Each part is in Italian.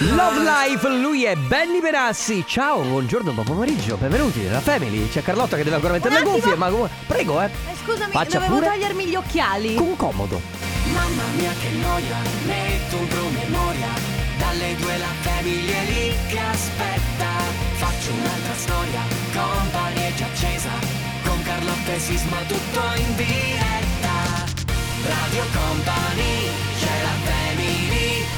Love Life, lui è Benny Benassi. Ciao, buongiorno, buon pomeriggio, benvenuti nella Family. C'è Carlotta che deve ancora mettere le cuffie, ma prego, eh. Eh, scusami, Faccia dovevo pure. togliermi gli occhiali. Con comodo. Mamma mia che noia, metto un promemoria Dalle due la famiglia è lì che aspetta Faccio un'altra storia, company è già accesa Con Carlotta e Sisma tutto in diretta Radio Company, c'è la family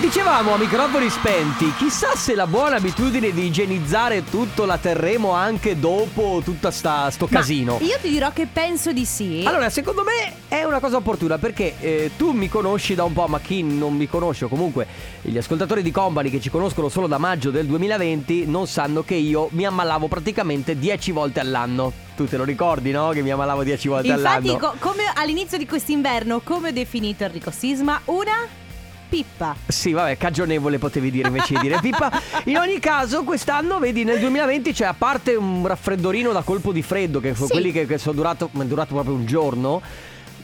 Dicevamo a microfoni spenti, chissà se la buona abitudine di igienizzare tutto la terremo anche dopo tutta sta, sto Ma casino. Io ti dirò che penso di sì. Allora, secondo me è una cosa opportuna perché eh, tu mi conosci da un po', ma chi non mi conosce, o comunque gli ascoltatori di Company che ci conoscono solo da maggio del 2020 non sanno che io mi ammalavo praticamente 10 volte all'anno. Tu te lo ricordi, no? Che mi ammalavo 10 volte Infatti, all'anno. co- come all'inizio di quest'inverno, come ho definito Enrico Sisma? Una pippa. Sì, vabbè, cagionevole potevi dire invece di dire pippa. In ogni caso, quest'anno, vedi, nel 2020 c'è a parte un raffreddorino da colpo di freddo, che sono Sì. quelli che, che sono durato, è durato proprio un giorno.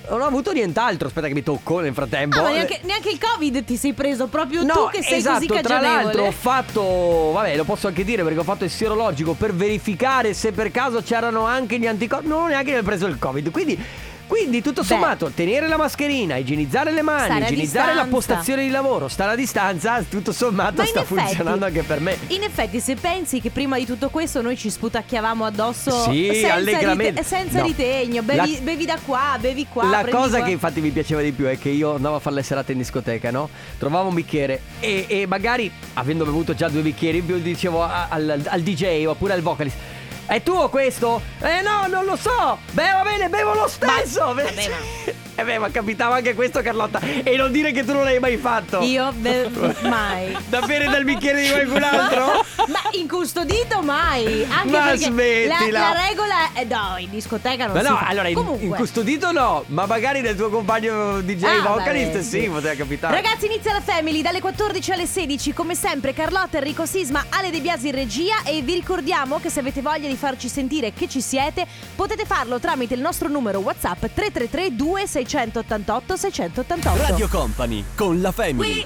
Non ho avuto nient'altro. Aspetta, che mi tocco nel frattempo. Ah, ma neanche, neanche il Covid ti sei preso proprio No, tu che sei esatto, così tra cagionevole. l'altro ho fatto, vabbè lo posso anche dire perché ho fatto il sierologico per verificare se per caso c'erano anche gli anticorpi, non ho neanche preso il covid, quindi, quindi tutto Beh. sommato tenere la mascherina, igienizzare le mani, Stare igienizzare la postazione di lavoro, stare a distanza, tutto sommato sta effetti- funzionando anche per me. In effetti, se pensi che prima di tutto questo noi ci sputacchiavamo addosso Sì, senza, rite- senza No. ritegno, bevi, La- bevi da qua, bevi qua. La cosa qua. che infatti mi piaceva di più è che io andavo a fare le serate in discoteca, no? Trovavo un bicchiere e, e magari, avendo bevuto già due bicchieri in più, dicevo al, al DJ oppure al vocalist. È tuo questo? Eh no, non lo so! Beh, va bene, bevo lo stesso! vabbè, ma- Eh beh, ma capitava anche questo, Carlotta. E non dire che tu non l'hai mai fatto. Io be- mai. Da bere dal bicchiere di qualcun altro? Ma incustodito mai. Anche Ma perché smettila. La, la regola è no, in discoteca non Ma si no, fa. allora Comunque. incustodito no, ma magari del tuo compagno DJ Ah, vocalist vabbè, sì, sì. poteva capitare. Ragazzi, inizia la Family dalle 14 alle 16. Come sempre, Carlotta, Enrico Sisma, Ale De Biasi in regia. E vi ricordiamo che se avete voglia di farci sentire che ci siete, potete farlo tramite il nostro numero WhatsApp 333 2688 688. Radio Company con la Family.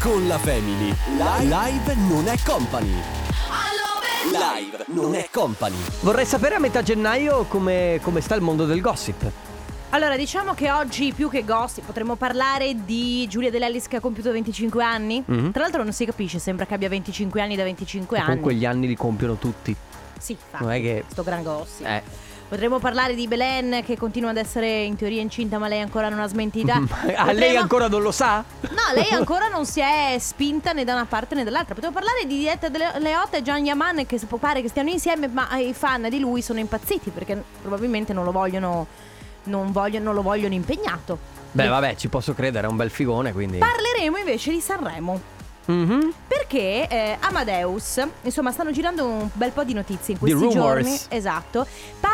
Con la Family. Live non è company. Live non è company. Vorrei sapere a metà gennaio come, come sta il mondo del gossip. Allora, diciamo che oggi più che gossip potremmo parlare di Giulia Dell'Ellis che ha compiuto 25 anni. Mhm. Tra l'altro non si capisce, sembra che abbia 25 anni da 25 anni. Con quegli anni li compiono tutti. Sì, infatti, Non è che- sto gran gossip. Eh. Potremmo parlare di Belen che continua ad essere in teoria incinta ma lei ancora non ha smentita. a lei Potremmo- ancora non lo sa? No, lei ancora non si è spinta né da una parte né dall'altra. Potremmo parlare di Dieta delle Leotta e Gian Yaman che pare che stiano insieme, ma i fan di lui sono impazziti perché probabilmente non lo vogliono non, vogliono, non lo vogliono impegnato. Beh, vabbè, ci posso credere, è un bel figone, quindi. Parleremo invece di Sanremo. Mhm. Perché eh, Amadeus, insomma, stanno girando un bel po' di notizie in questi rumors. giorni. Esatto.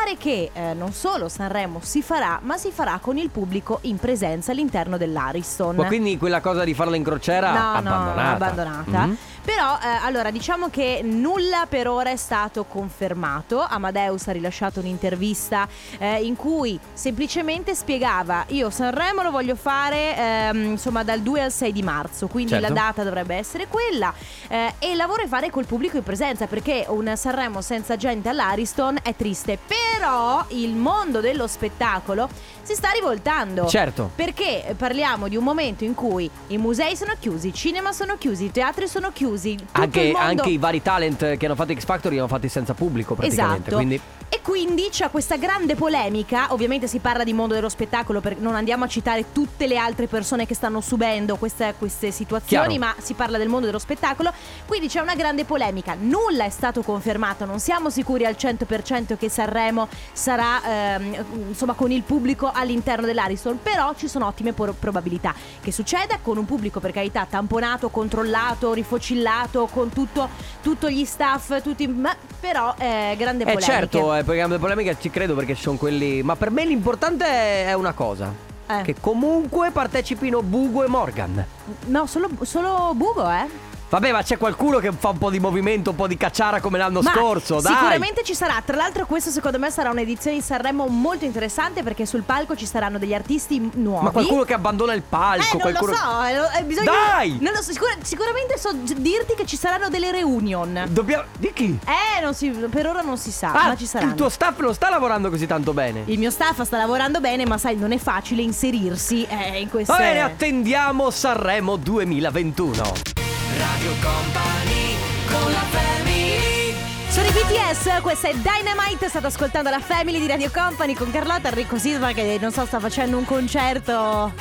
Pare che eh, non solo Sanremo si farà, ma si farà con il pubblico in presenza all'interno dell'Ariston. Ma quindi quella cosa di farla in crociera No, abbandonata. no, abbandonata. Mhm. Però, eh, allora, diciamo che nulla per ora è stato confermato. Amadeus ha rilasciato un'intervista eh, in cui semplicemente spiegava: Io Sanremo lo voglio fare ehm, insomma dal 2 al 6 di marzo, quindi Certo. la data dovrebbe essere quella. eh, e la vorrei fare col pubblico in presenza perché un Sanremo senza gente all'Ariston è triste. Però il mondo dello spettacolo si sta rivoltando. Certo. Perché parliamo di un momento in cui i musei sono chiusi, i cinema sono chiusi, i teatri sono chiusi. Anche, mondo... anche i vari talent che hanno fatto X Factor li hanno fatti senza pubblico praticamente. Esatto. Quindi E quindi c'è questa grande polemica. Ovviamente si parla di mondo dello spettacolo, perché non andiamo a citare tutte le altre persone che stanno subendo queste, queste situazioni, Chiaro. ma si parla del mondo dello spettacolo. Quindi c'è una grande polemica. Nulla è stato confermato, non siamo sicuri al 100% che Sanremo sarà ehm, insomma con il pubblico all'interno dell'Ariston, però ci sono ottime por- probabilità che succeda con un pubblico per carità tamponato, controllato, rifocillato, con tutto, tutto gli staff, tutti, ma però eh, grande Eh polemica. certo, eh, perché la polemica ci credo perché sono quelli. Ma per me l'importante è- è una cosa. Eh. Che comunque partecipino Bugo e Morgan. No, solo, solo Bugo, eh? Vabbè, ma c'è qualcuno che fa un po' di movimento, un po' di cacciara come l'anno Ma scorso, dai. Sicuramente ci sarà. Tra l'altro, questo secondo me sarà un'edizione di Sanremo molto interessante perché sul palco ci saranno degli artisti nuovi. Ma qualcuno che abbandona il palco, Eh, non qualcuno lo so, eh, eh, bisogna... Dai! Non lo so, sicura- sicuramente so dirti che ci saranno delle reunion. Dobbiamo Di chi? Eh, non si- per ora non si sa, Ah, ma ci saranno. il tuo staff non sta lavorando così tanto bene. Il mio staff sta lavorando bene, ma sai, non è facile inserirsi eh, in queste... Va bene, attendiamo Sanremo 2021. Radio Company con la family. Sono i BTS, questa è Dynamite, state ascoltando la Family di Radio Company con Carlotta Enrico Sisma che non so sta facendo un concerto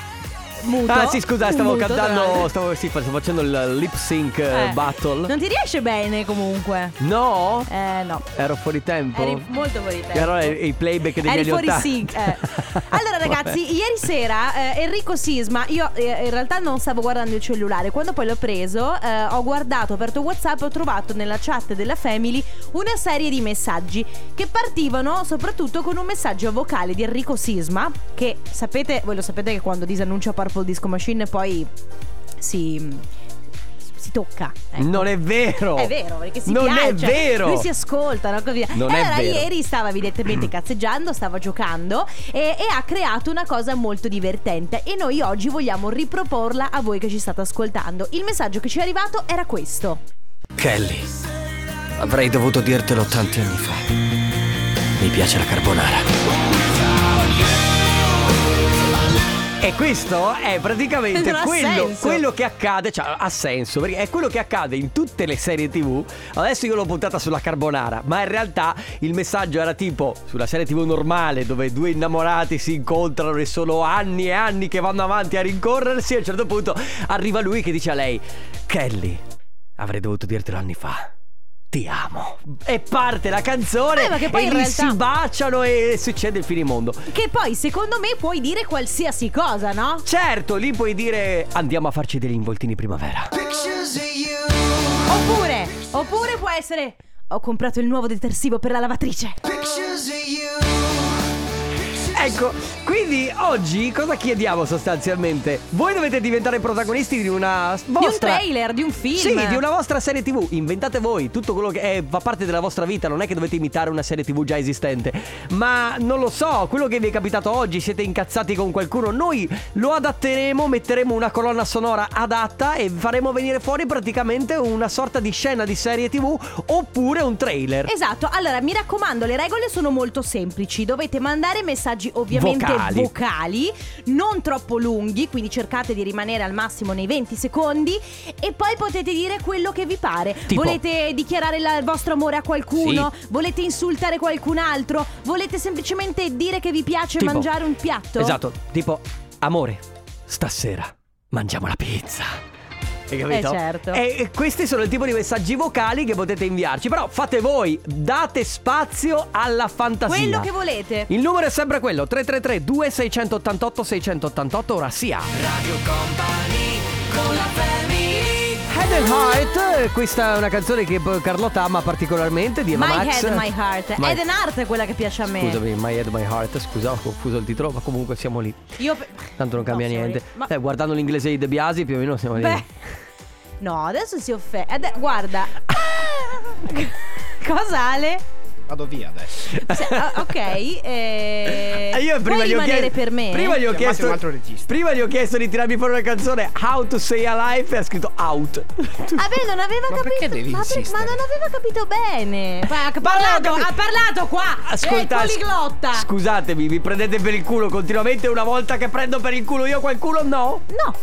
muto. Ah, sì, scusa, stavo Muto, cantando. Stavo, sì, stavo facendo il lip sync eh, Eh, battle. Non ti riesce bene comunque. No? Eh no. Ero fuori tempo. Eri molto fuori tempo. Ero i i playback degli Eri anni fuori 80. sync. eh. Allora ragazzi, ieri sera eh, Enrico Sisma, io eh, in realtà non stavo guardando il cellulare, quando poi l'ho preso eh, ho guardato, ho aperto Whatsapp ho trovato nella chat della Family una serie di messaggi che partivano soprattutto con un messaggio vocale di Enrico Sisma, che sapete, voi lo sapete che quando disannuncia Purple Disco Machine poi si... si tocca. ecco. Non è vero. È vero, perché si Non piace. è vero. Lui si ascolta, no? Così. Non e è allora vero. ieri stava evidentemente cazzeggiando, stava giocando e, e ha creato una cosa molto divertente. E noi oggi vogliamo riproporla a voi che ci state ascoltando. Il messaggio che ci è arrivato era questo. Kelly, avrei dovuto dirtelo tanti anni fa. Mi piace la carbonara. E questo è praticamente quello, quello che accade, cioè ha senso, perché è quello che accade in tutte le serie tv. Adesso io l'ho puntata sulla carbonara, ma in realtà il messaggio era tipo sulla serie tv normale dove due innamorati si incontrano e sono anni e anni che vanno avanti a rincorrersi e a un certo punto arriva lui che dice a lei, Kelly, avrei dovuto dirtelo anni fa. Ti amo. E parte la canzone Eh, ma che poi e in lì realtà- si baciano e succede il finimondo. Che poi secondo me puoi dire qualsiasi cosa, no? Certo, lì puoi dire andiamo a farci degli involtini primavera. Oppure, oppure può essere ho comprato il nuovo detersivo per la lavatrice. Ecco, quindi oggi cosa chiediamo sostanzialmente? Voi dovete diventare protagonisti di una vostra... Di un trailer, di un film. Sì, di una vostra serie tv. Inventate voi tutto quello che è- fa parte della vostra vita. Non è che dovete imitare una serie tv già esistente. Ma non lo so, quello che vi è capitato oggi, siete incazzati con qualcuno. Noi lo adatteremo, metteremo una colonna sonora adatta e faremo venire fuori praticamente una sorta di scena di serie tv oppure un trailer. Esatto, allora mi raccomando, le regole sono molto semplici. Dovete mandare messaggi ovviamente Vocali. Vocali, non troppo lunghi, quindi cercate di rimanere al massimo nei 20 secondi e poi potete dire quello che vi pare. Tipo? Volete dichiarare la- il vostro amore a qualcuno? Volete insultare qualcun altro? Volete semplicemente dire che vi piace Tipo- mangiare un piatto? Esatto, tipo, amore, stasera mangiamo la pizza. Hai capito? Eh, certo. E questi sono il tipo di messaggi vocali che potete inviarci. Però fate voi, date spazio alla fantasia. Quello che volete. Il numero è sempre quello: 333 2688 688. Ora sia. Radio Company con la family Head and Heart, questa è una canzone che Carlotta ama particolarmente di Eva My Max. head, my heart. My- Eden Art è quella che piace a me. Scusami, My Head, My Heart, scusa, ho confuso il titolo, ma comunque siamo lì. Io Tanto non cambia No, niente. Ma- Eh, guardando l'inglese di De Biasi, più o meno siamo lì. No, adesso si offende. Guarda. Cosa Ale? Vado via adesso. Se- ah, ok, eh, Eh, Io prima gli ho chiesto per me. Prima gli ho chiesto un altro regista. Prima gli ho chiesto di tirarmi fuori una canzone How to say alive e ha scritto out. Ah, beh, non aveva Ma capito. ma, per- insistere? ma non aveva capito bene. Ma ha parlato, ha parlato qua. Ascolta, eh, poliglotta. Scusatemi, mi prendete per il culo continuamente una volta che prendo per il culo io qualcuno? No. No.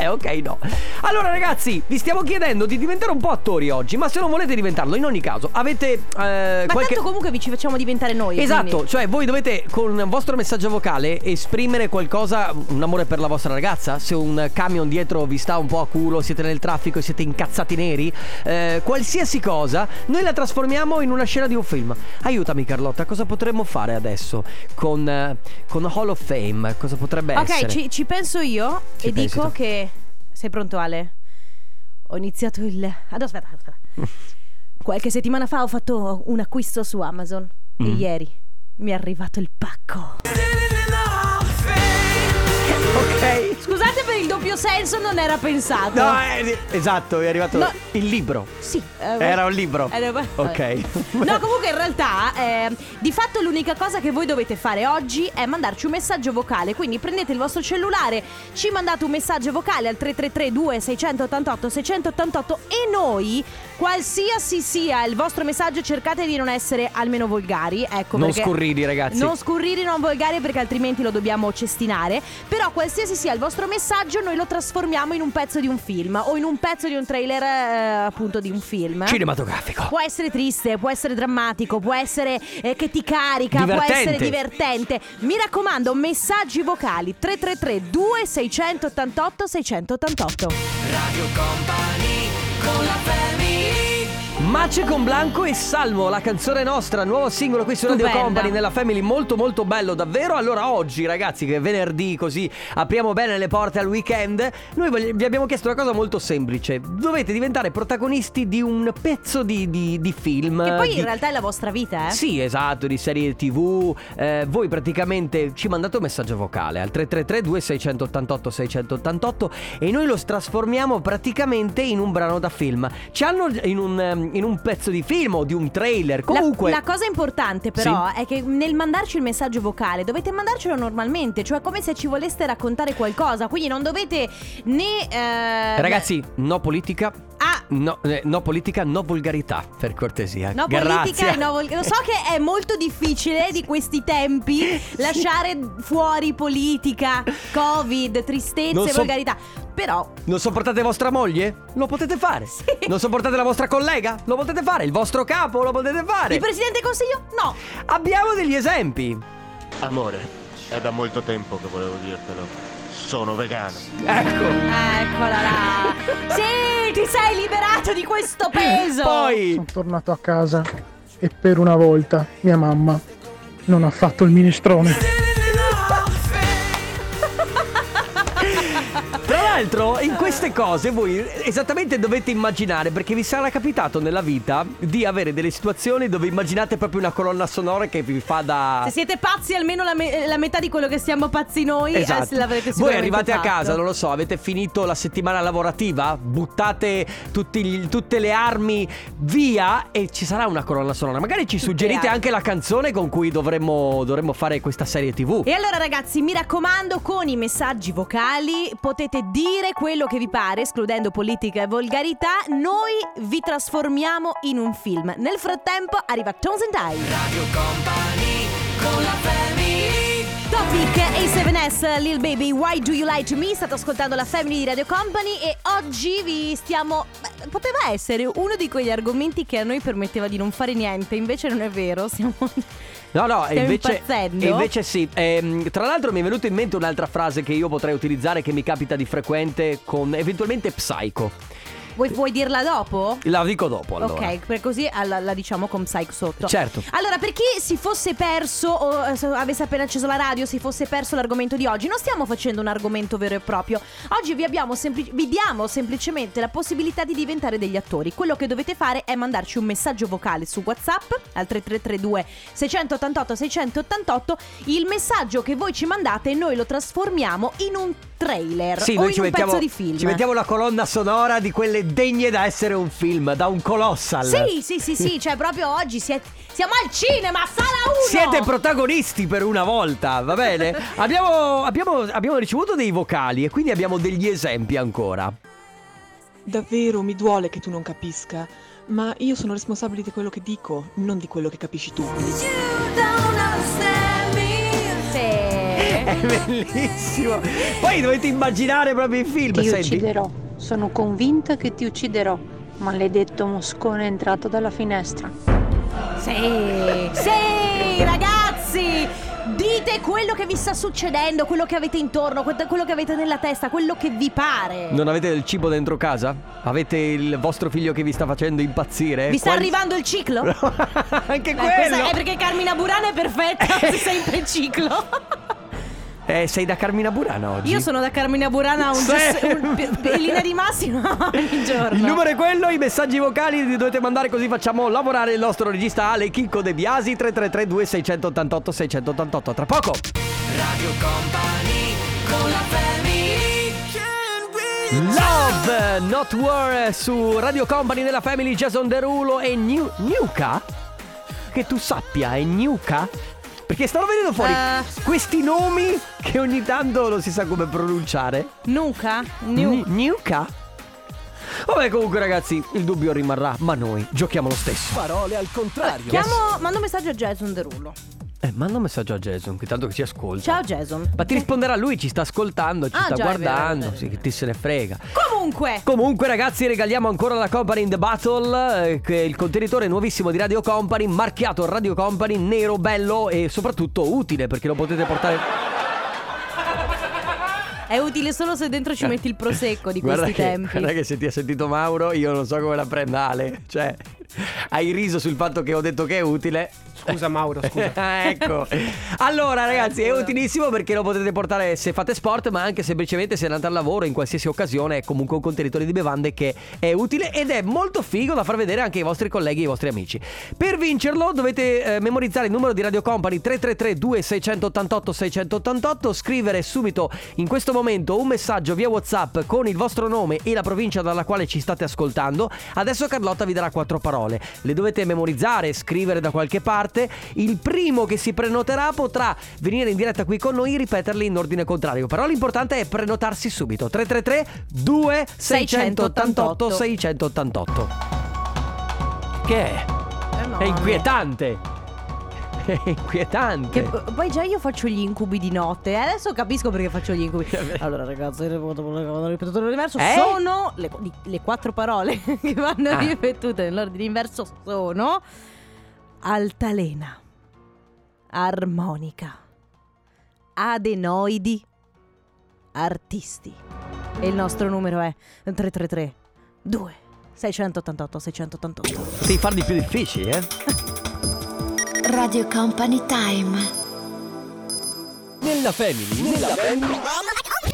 Eh, ok, no. Allora, ragazzi, vi stiamo chiedendo di diventare un po' attori oggi, ma se non volete diventarlo, in ogni caso, avete eh, Ma qualche tanto comunque vi ci facciamo diventare noi. Esatto, quindi- cioè voi dovete con il vostro messaggio vocale esprimere qualcosa, un amore per la vostra ragazza, se un camion dietro vi sta un po' a culo, siete nel traffico e siete incazzati neri, eh, qualsiasi cosa, noi la trasformiamo in una scena di un film. Aiutami Carlotta, cosa potremmo fare adesso con, eh, con Hall of Fame? Cosa potrebbe Ok, essere? ci, ci penso io Ci e dico tu. che. Sei pronto, Ale? Ho iniziato il. Adesso aspetta, aspetta. Qualche settimana fa ho fatto un acquisto su Amazon. E Mm. ieri mi è arrivato il pacco. Ok. Per il doppio senso non era pensato. No, eh, esatto, è arrivato No. il libro. Sì, eh, Era un libro. Era- Ok. No, comunque in realtà eh, di fatto l'unica cosa che voi dovete fare oggi è mandarci un messaggio vocale. Quindi prendete il vostro cellulare, ci mandate un messaggio vocale al 333 2688 688 e noi, qualsiasi sia il vostro messaggio, cercate di non essere almeno volgari. Ecco Non scurridi, ragazzi. Non scurriri, non volgari perché altrimenti lo dobbiamo cestinare. Però qualsiasi sia il vostro messaggio, noi lo trasformiamo in un pezzo di un film o in un pezzo di un trailer eh, appunto di un film. Cinematografico. Può essere triste, può essere drammatico, può essere eh, che ti carica, può Divertente. essere divertente. Mi raccomando, messaggi vocali 333 2688 688. Radio Company con la family Mace con Blanco e Salmo, la canzone nostra, nuovo singolo qui su Radio Stupenda. Company nella Family, molto molto bello davvero. Allora oggi ragazzi che è venerdì così apriamo bene le porte al weekend, noi vogli- vi abbiamo chiesto una cosa molto semplice, dovete diventare protagonisti di un pezzo di, di- di film. Che poi di- in realtà è la vostra vita, eh? Sì, esatto, di serie tv. Eh, voi praticamente ci mandate un messaggio vocale al 333 2688 688 e noi lo trasformiamo praticamente in un brano da film. Ci hanno in un, ehm, in un pezzo di film o di un trailer. La- Comunque. La, cosa importante però è che nel mandarci il messaggio vocale dovete mandarcelo normalmente, cioè come se ci voleste raccontare qualcosa, quindi non dovete né... eh, Ragazzi, no politica. No, eh, no politica, no volgarità, per cortesia. No Grazie. politica e no vol- Lo so che è molto difficile di questi tempi lasciare fuori politica, covid, tristezza Non e so- volgarità. Però Non sopportate vostra moglie? Lo potete fare. Non sopportate la vostra collega? Lo potete fare. Il vostro capo? Lo potete fare. il presidente del consiglio? No. Abbiamo degli esempi. Amore, è da molto tempo che volevo dirtelo. Sono vegano. Ecco. Eccola là. Sì, ti sei liberato di questo peso. Poi Sono tornato a casa e per una volta mia mamma non ha fatto il minestrone. L'altro, in queste cose voi esattamente dovete immaginare, perché vi sarà capitato nella vita di avere delle situazioni dove immaginate proprio una colonna sonora che vi fa da. Se siete pazzi almeno la, me- la metà di quello che siamo pazzi noi, eh, Esatto. l'avrete Voi arrivate a fatto. casa, non lo so, avete finito la settimana lavorativa, buttate tutti gli- tutte le armi via e ci sarà una colonna sonora. Magari ci suggerite anche la canzone con cui dovremmo, dovremmo fare questa serie TV. E allora ragazzi, mi raccomando, con i messaggi vocali potete dire quello che vi pare, escludendo politica e volgarità, noi vi trasformiamo in un film. Nel frattempo arriva Tones and I. Radio Company con la Topic A7S, Lil Baby, Why Do You Lie To Me? State ascoltando la Family di Radio Company e oggi vi stiamo... beh, poteva essere uno di quegli argomenti che a noi permetteva di non fare niente, invece non è vero, siamo... No, no, Stiamo invece, invece sì. Ehm, tra l'altro mi è venuta in mente un'altra frase che io potrei utilizzare che mi capita di frequente con eventualmente Psycho. Vuoi, vuoi dirla dopo? La dico dopo allora. Ok, per così alla- la, diciamo con Psych sotto. Certo. Allora, per chi si fosse perso o eh, se avesse appena acceso la radio, si fosse perso l'argomento di oggi, non stiamo facendo un argomento vero e proprio. Oggi vi, abbiamo sempli- vi diamo semplicemente la possibilità di diventare degli attori. Quello che dovete fare è mandarci un messaggio vocale su WhatsApp al 3332 688 688. Il messaggio che voi ci mandate noi lo trasformiamo in un trailer Sì, o noi in ci un mettiamo, pezzo di film. ci mettiamo la colonna sonora di quelle degne da essere un film, da un colossal. Sì, sì, sì, sì, cioè proprio oggi siete- siamo al cinema, sala 1! Siete protagonisti per una volta, va bene? abbiamo, abbiamo- abbiamo ricevuto dei vocali e quindi abbiamo degli esempi ancora. Davvero mi duole che tu non capisca, ma io sono responsabile di quello che dico, non di quello che capisci tu. Sì. Bellissimo. Poi dovete immaginare proprio il film, Ti senti? ucciderò, sono convinta che ti ucciderò. Maledetto moscone è entrato dalla finestra. Sì, sì, ragazzi! Dite quello che vi sta succedendo, quello che avete intorno, que- quello che avete nella testa, quello che vi pare. Non avete del cibo dentro casa? Avete il vostro figlio che vi sta facendo impazzire? Vi sta Qual- arrivando il ciclo? Anche Eh, quello. è perché Carmina Burana è perfetta se sei in ciclo. Eh, sei da Carmina Burana oggi? Io sono da Carmina Burana un, Sempre. un- in linea di massimo ogni giorno. Il numero è quello, i messaggi vocali li dovete mandare così facciamo lavorare il nostro regista Ale Chicco De Biasi 333 2688 688 tra poco. Radio Company con la family Love, Not War su Radio Company della Family Jason Derulo e New, Nuka? Che tu sappia, è Nuka? Perché stanno venendo fuori Eh. questi nomi che ogni tanto non si sa come pronunciare. Nuca? Nu- Ni- Nuka? Vabbè, comunque, ragazzi, il dubbio rimarrà, ma noi giochiamo lo stesso. Parole al contrario. Chiamo, mando un messaggio a Jason Derulo. Eh, manda un messaggio a Jason, che tanto che ci ascolta. Ciao Jason. Ma ti risponderà lui, ci sta ascoltando, ci Ah, sta già, guardando. vero, sì, che ti se ne frega. Comunque, Comunque ragazzi regaliamo ancora la Company in the Battle eh, che è il contenitore nuovissimo di Radio Company marchiato Radio Company nero bello e soprattutto utile perché lo potete portare è utile solo se dentro ci metti il prosecco di guarda questi che, tempi. guarda che se ti ha sentito Mauro io non so come la prenda Ale cioè hai riso sul fatto che ho detto che è utile Scusa Mauro, scusa. ecco. Allora, ragazzi, è utilissimo perché lo potete portare se fate sport, ma anche semplicemente se andate al lavoro in qualsiasi occasione. È comunque un contenitore di bevande che è utile ed è molto figo da far vedere anche ai vostri colleghi e ai vostri amici. Per vincerlo dovete eh, memorizzare il numero di Radio Company 333 2688 688, scrivere subito in questo momento un messaggio via WhatsApp con il vostro nome e la provincia dalla quale ci state ascoltando. Adesso Carlotta vi darà quattro parole. Le dovete memorizzare, scrivere da qualche parte. Il primo che si prenoterà potrà venire in diretta qui con noi e ripeterli in ordine contrario. Però l'importante è prenotarsi subito. 333 2688 688. Che è? È inquietante. È inquietante. Che p- poi già io faccio gli incubi di notte. eh, Adesso capisco perché faccio gli incubi. Allora, ragazzi, ripetuto dell'universo Eh? sono le, le quattro parole che vanno Ah. ripetute nell'ordine inverso sono altalena, armonica, adenoidi, artisti. E il nostro numero è 333 2 688 688. Devi farli più difficili, eh? Radio Company Time. Nella family, nella family.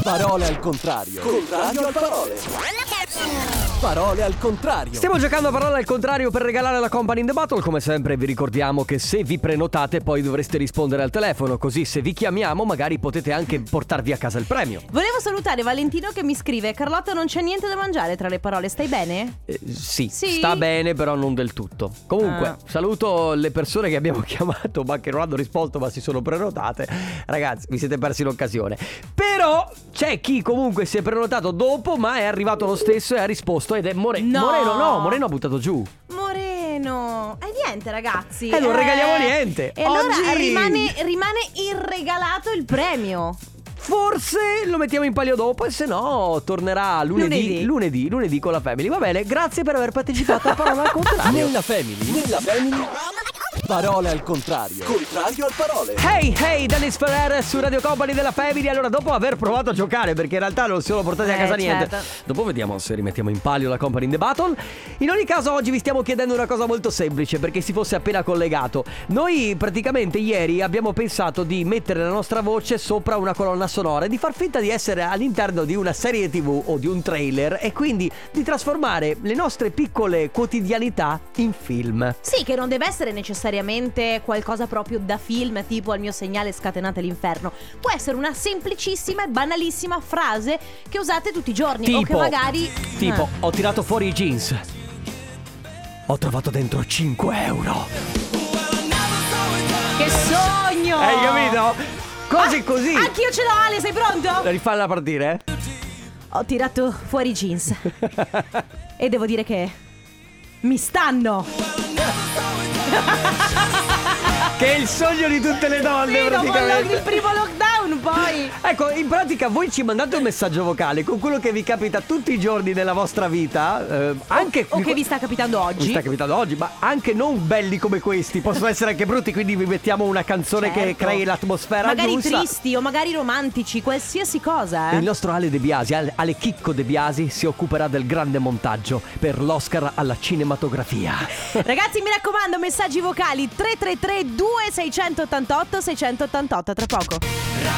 Parole al contrario. Contrario al parole. Parole al contrario. Stiamo giocando a parole al contrario per regalare la Company in the Battle. Come sempre vi ricordiamo che se vi prenotate poi dovreste rispondere al telefono, così se vi chiamiamo magari potete anche portarvi a casa il premio. Volevo salutare Valentino che mi scrive Carlotta non c'è niente da mangiare tra le parole, stai bene? Eh, sì, Sì? sta bene, però non del tutto. Comunque, Ah. saluto le persone che abbiamo chiamato, ma che non hanno risposto, ma si sono prenotate. Ragazzi, vi siete persi l'occasione. Però c'è chi comunque si è prenotato dopo, ma è arrivato lo stesso e ha risposto. Ed è More- No. Moreno. No, Moreno ha buttato giù. Moreno E niente ragazzi Eh, non regaliamo niente. E allora Oggi- rimane, rimane irregalato il premio Forse lo mettiamo in palio dopo e se no tornerà lunedì, Lunedì. lunedì, lunedì con la Family. Va bene, grazie per aver partecipato a Parola al contrario. Nella family, nella family. Parole al contrario. Contrario al parole. Hey, hey, Dennis Ferrer su Radio Company della Family. Allora, dopo aver provato a giocare, perché in realtà non si sono portati a Eh, casa niente, certo. dopo vediamo se rimettiamo in palio la Company in the Battle. In ogni caso, oggi vi stiamo chiedendo una cosa molto semplice, perché si fosse appena collegato. Noi praticamente ieri abbiamo pensato di mettere la nostra voce sopra una colonna sonora e di far finta di essere all'interno di una serie TV o di un trailer e quindi di trasformare le nostre piccole quotidianità in film. Sì che non deve essere necessariamente qualcosa proprio da film Tipo al mio segnale scatenate l'inferno Può essere una semplicissima e banalissima frase Che usate tutti i giorni O che Tipo, magari tipo, Eh. ho tirato fuori i jeans. Ho trovato dentro 5 euro. Che sogno Hai capito? Cose così. Anch'io ce l'ho Ale sei pronto? Rifalla partire? Ho tirato fuori i jeans E devo dire che Mi stanno Che è il sogno di tutte le donne, Sì, praticamente. il primo lockdown poi Ecco, in pratica voi ci mandate un messaggio vocale con quello che vi capita tutti i giorni nella vostra vita, eh, anche O che vi sta capitando oggi sta capitando oggi, ma anche non belli come questi, possono essere anche brutti, quindi vi mettiamo una canzone che Certo. crei l'atmosfera Magari giusta. tristi o magari romantici Qualsiasi cosa eh. Il nostro Ale De Biasi, Ale Ale Chicco De Biasi, si occuperà del grande montaggio per l'Oscar alla cinematografia. Ragazzi mi raccomando messaggi vocali 333 2688 688 tra poco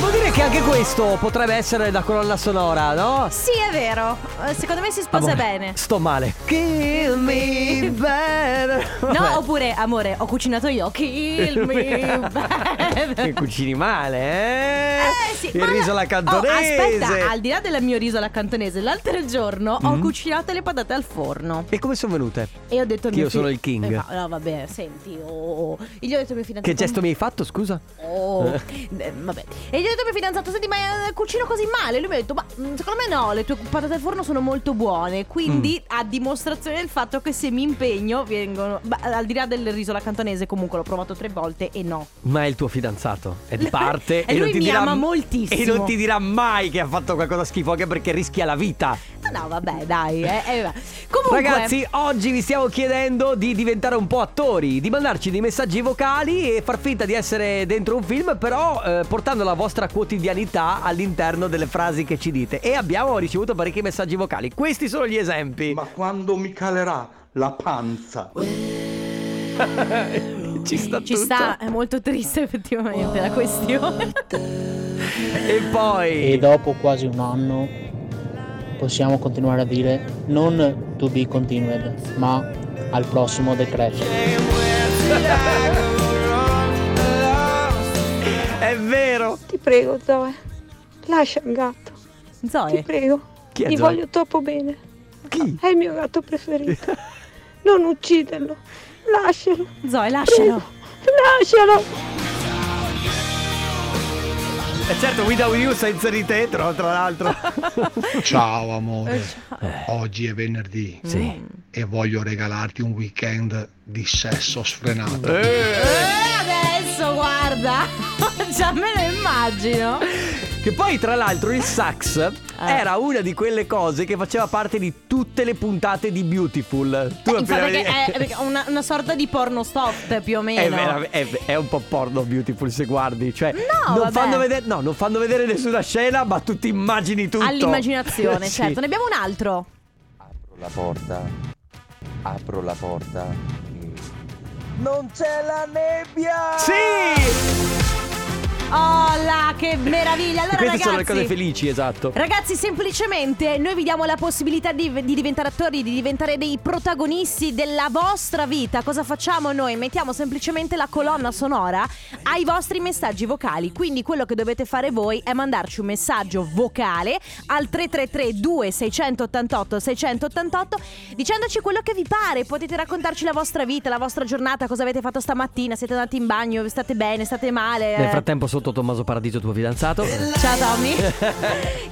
Devo dire che Anche questo potrebbe essere la colonna sonora, no? Sì, è vero. Eh, Secondo me si sposa Amore, bene. Sto male. Kill me better. No, oppure, amore, ho cucinato io. Kill me Che better. cucini male, eh? Eh, sì, Il riso alla Oh, cantonese. aspetta, al di là del mio riso alla cantonese, l'altro giorno ho Mm. cucinato le patate al forno. E come sono venute? E ho detto Che io sono fi- il king. Eh, no, vabbè, senti. Oh. E gli ho detto mio fidanzato. Che gesto mi hai fatto, scusa? Oh, eh, vabbè. E gli ho detto al mio fidanzato: Senti, ma eh, cucino così male? Lui mi ha detto: Ma mm, secondo me no, le tue patate al forno sono molto buone. Quindi, Mm. a dimostrazione del fatto che se mi impegno, vengono. ma, al di là del riso alla cantonese, comunque l'ho provato tre volte e no. Ma è il tuo fidanzato. È di parte. E lui non ti mi dirà ama moltissimo. E non ti dirà mai che ha fatto qualcosa schifo, anche perché rischia la vita. No, vabbè, dai. Eh, eh. Comunque. Ragazzi, oggi vi stiamo chiedendo di diventare un po' attori, di mandarci dei messaggi vocali e far finta di essere dentro un film, però eh, portando la vostra quotidianità all'interno delle frasi che ci dite. E abbiamo ricevuto parecchi messaggi vocali. Questi sono gli esempi. Ma quando mi calerà la panza? ci sta Ci tutto. sta, è molto triste effettivamente la questione. E poi E dopo quasi un anno possiamo continuare a dire non to be continued, ma al prossimo decreto. È vero. Ti prego, Zoe, lascia il gatto. Zoe? Ti prego. Chi è Ti Zoe? voglio troppo bene. Chi? È il mio gatto preferito. non ucciderlo. Lascialo. Zoe, lascialo. Lascialo. E certo, Without You senza di te, tra tra l'altro. Ciao amore, Eh. oggi è venerdì Sì. e voglio regalarti un weekend di sesso sfrenato. Eh, adesso guarda, già me lo immagino. Che poi, tra l'altro, il sax Eh. era una di quelle cose che faceva parte di tutte le puntate di Beautiful. Tu Infatti appena perché è, è una, una sorta di porno soft più o meno. È, è- è un po' porno Beautiful se guardi. Cioè, No, non fanno vedere, no, non fanno vedere nessuna scena, ma tu ti immagini tutto. All'immaginazione, Sì. certo. Ne abbiamo un altro. la porta, apro la porta. Non c'è la nebbia! Sì! Oh là, che meraviglia. Allora Queste sono le ragazzi cose felici, esatto. Ragazzi, semplicemente noi vi diamo la possibilità di, di diventare attori, di diventare dei protagonisti della vostra vita. Cosa facciamo noi? Mettiamo semplicemente la colonna sonora ai vostri messaggi vocali. Quindi quello che dovete fare voi è mandarci un messaggio vocale al 333 2688 688 dicendoci quello che vi pare. Potete raccontarci la vostra vita, la vostra giornata, cosa avete fatto stamattina, siete andati in bagno, state bene, state male. Nel frattempo, sotto Tommaso Paradiso, tuo fidanzato. Ciao Tommy.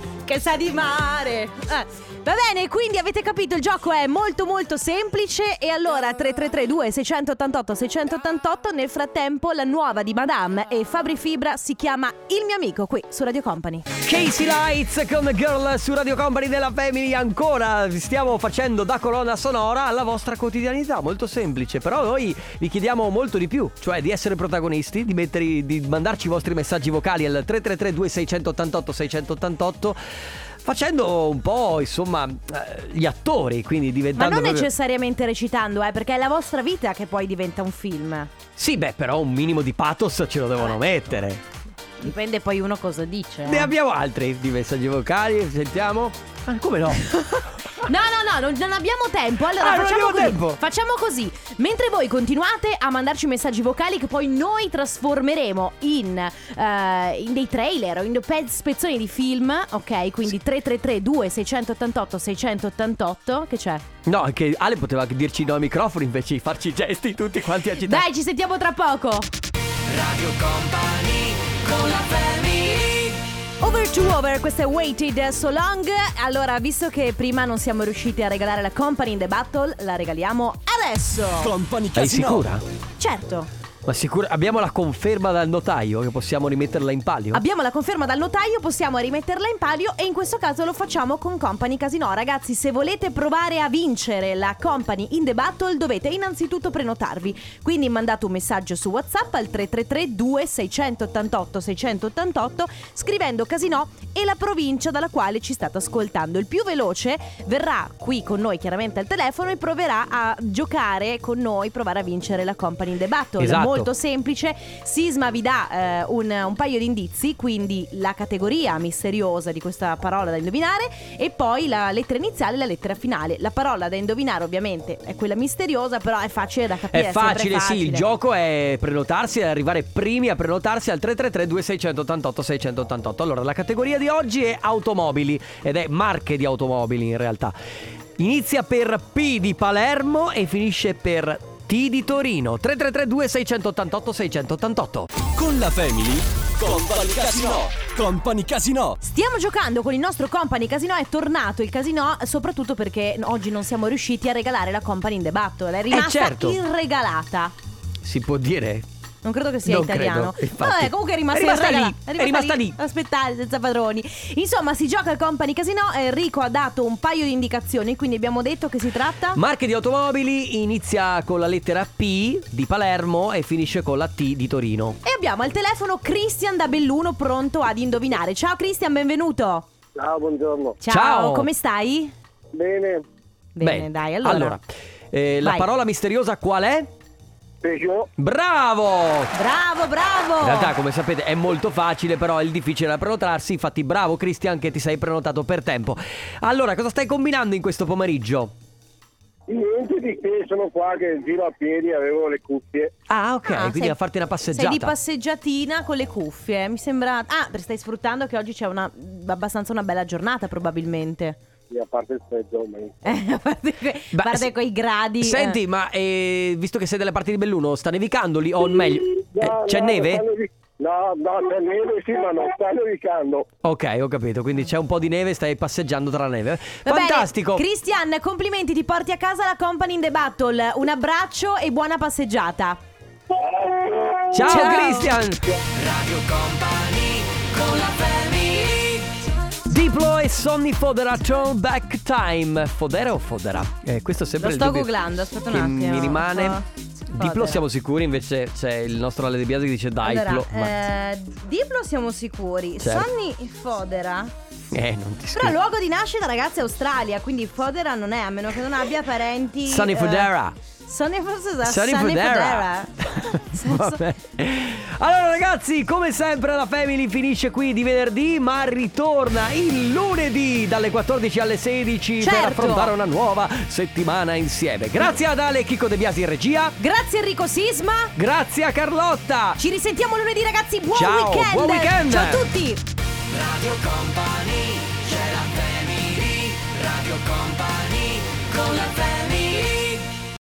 che sa di mare. Eh, Va bene, quindi avete capito, il gioco è molto molto semplice. E allora 3332 688 688 nel frattempo la nuova di Madame e Fabri Fibra si chiama Il mio amico qui su Radio Company. Casey Lights con Girl su Radio Company della Family. Ancora stiamo facendo da colonna sonora alla vostra quotidianità. Molto semplice però noi vi chiediamo molto di più cioè di essere protagonisti di, mettere, di mandarci i vostri messaggi vocali al 333 2688 688 facendo un po' insomma eh, gli attori quindi Ma diventando non proprio- necessariamente recitando, eh, perché è la vostra vita che poi diventa un film. sì beh però un minimo di pathos ce lo devono mettere Dipende poi uno cosa dice. eh. ne abbiamo altri di messaggi vocali sentiamo ah, come no No, no, no, non, non abbiamo tempo. Allora Ah, non facciamo abbiamo così. tempo. Facciamo così. Mentre voi continuate a mandarci messaggi vocali che poi noi trasformeremo in, eh, in dei trailer o in dei spezzoni di film, ok? Quindi 333 2688 688 che c'è? No, anche Ale poteva dirci no ai microfoni invece di farci gesti tutti quanti agitati. Dai, ci sentiamo tra poco. Radio Company con la family Over to over, questo è Waited So Long. Allora, visto che prima non siamo riusciti a regalare la Company in the Battle, la regaliamo adesso. Company Sei Casino. sicura? Certo. Ma sicuro abbiamo la conferma dal notaio che possiamo rimetterla in palio? Abbiamo la conferma dal notaio, possiamo rimetterla in palio e in questo caso lo facciamo con Company Casino. Ragazzi, se volete provare a vincere la Company in the Battle dovete innanzitutto prenotarvi. Quindi mandate un messaggio su WhatsApp al 333 2688 688 scrivendo Casino e la provincia dalla quale ci state ascoltando. Il più veloce verrà qui con noi chiaramente al telefono e proverà a giocare con noi, provare a vincere la Company in the Battle. Esatto. Molto semplice. Sisma vi dà eh, un, un paio di indizi, quindi la categoria misteriosa di questa parola da indovinare e poi la lettera iniziale e la lettera finale. La parola da indovinare ovviamente è quella misteriosa, però è facile da capire. È sempre facile, sì, il facile. gioco è prenotarsi e arrivare primi a prenotarsi al 333 2688 688. Allora, la categoria di oggi è automobili ed è marche di automobili in realtà. Inizia per P di Palermo e finisce per T di Torino. 333 2688 688. Con la Family, Company Casino. Company Casino. Stiamo giocando con il nostro Company Casino, è tornato il casino soprattutto perché oggi non siamo riusciti a regalare la Company in the Battle, è rimasta certo. irregalata. Si può dire? Non credo che sia Non italiano. credo. Vabbè, comunque è rimasta, È rimasta lì, è rimasta lì. Aspettare senza padroni. Insomma, si gioca al Company Casino. Enrico ha dato un paio di indicazioni, quindi abbiamo detto che si tratta. Marche di automobili inizia con la lettera P di Palermo e finisce con la T di Torino. E abbiamo al telefono Christian da Belluno pronto ad indovinare. Ciao Christian, benvenuto. Ciao, buongiorno. Ciao, Ciao. come stai? Bene. Bene, Beh, dai, allora. eh, la parola misteriosa qual è? Peugeot. Bravo! Bravo, bravo. In realtà, come sapete, è molto facile, però è il difficile da prenotarsi. Infatti, bravo Cristian che ti sei prenotato per tempo. Allora, cosa stai combinando in questo pomeriggio? Niente di che, sono qua che giro a piedi, avevo le cuffie. Ah, ok, Ah, quindi sei- a farti una Sei passeggiata. di passeggiatina con le cuffie. Mi sembra. Ah, stai sfruttando che oggi c'è una abbastanza una bella giornata, probabilmente. Sì, a parte il freddo, ma... Eh, a parte, que- Beh, quei gradi. Senti, eh. ma eh, visto che sei dalle parti di Belluno, sta nevicando lì? O meglio, eh, No, c'è no, neve? No, no, c'è neve sì, ma non sta nevicando. Ok, ho capito. Quindi c'è un po' di neve, stai passeggiando tra la neve. Va bene. Fantastico. Cristian, complimenti, ti porti a casa la company in the battle. Un abbraccio e buona passeggiata. Ciao, Ciao. Christian. Radio Company con la family Diplo e Sonny Fodera, Turn Back Time. Fodera o Fodera? Eh, questo è sempre Lo sto googlando, aspetta un che attimo. Mi rimane. Fo- Diplo siamo sicuri, invece c'è il nostro Ale De Biasi che dice Diplo. Allora, ma... eh, Diplo siamo sicuri. Certo. Sonny Fodera. Eh, non ti Però scrivo. luogo di nascita, ragazzi, è Australia. Quindi Fodera non è, a meno che non abbia parenti. Sonny eh, Fodera. Sonny Fodera. Sonny. Fodera. Vabbè. Allora ragazzi, come sempre la Family finisce qui di venerdì, ma ritorna il lunedì dalle 14 alle 16 per Certo. affrontare una nuova settimana insieme. Grazie ad Ale e Chico De Biasi in regia. Grazie Enrico Sisma. Grazie a Carlotta. Ci risentiamo lunedì, ragazzi. Buon Ciao, weekend. buon weekend. Ciao a tutti. Radio Company c'è la family Radio Company con la family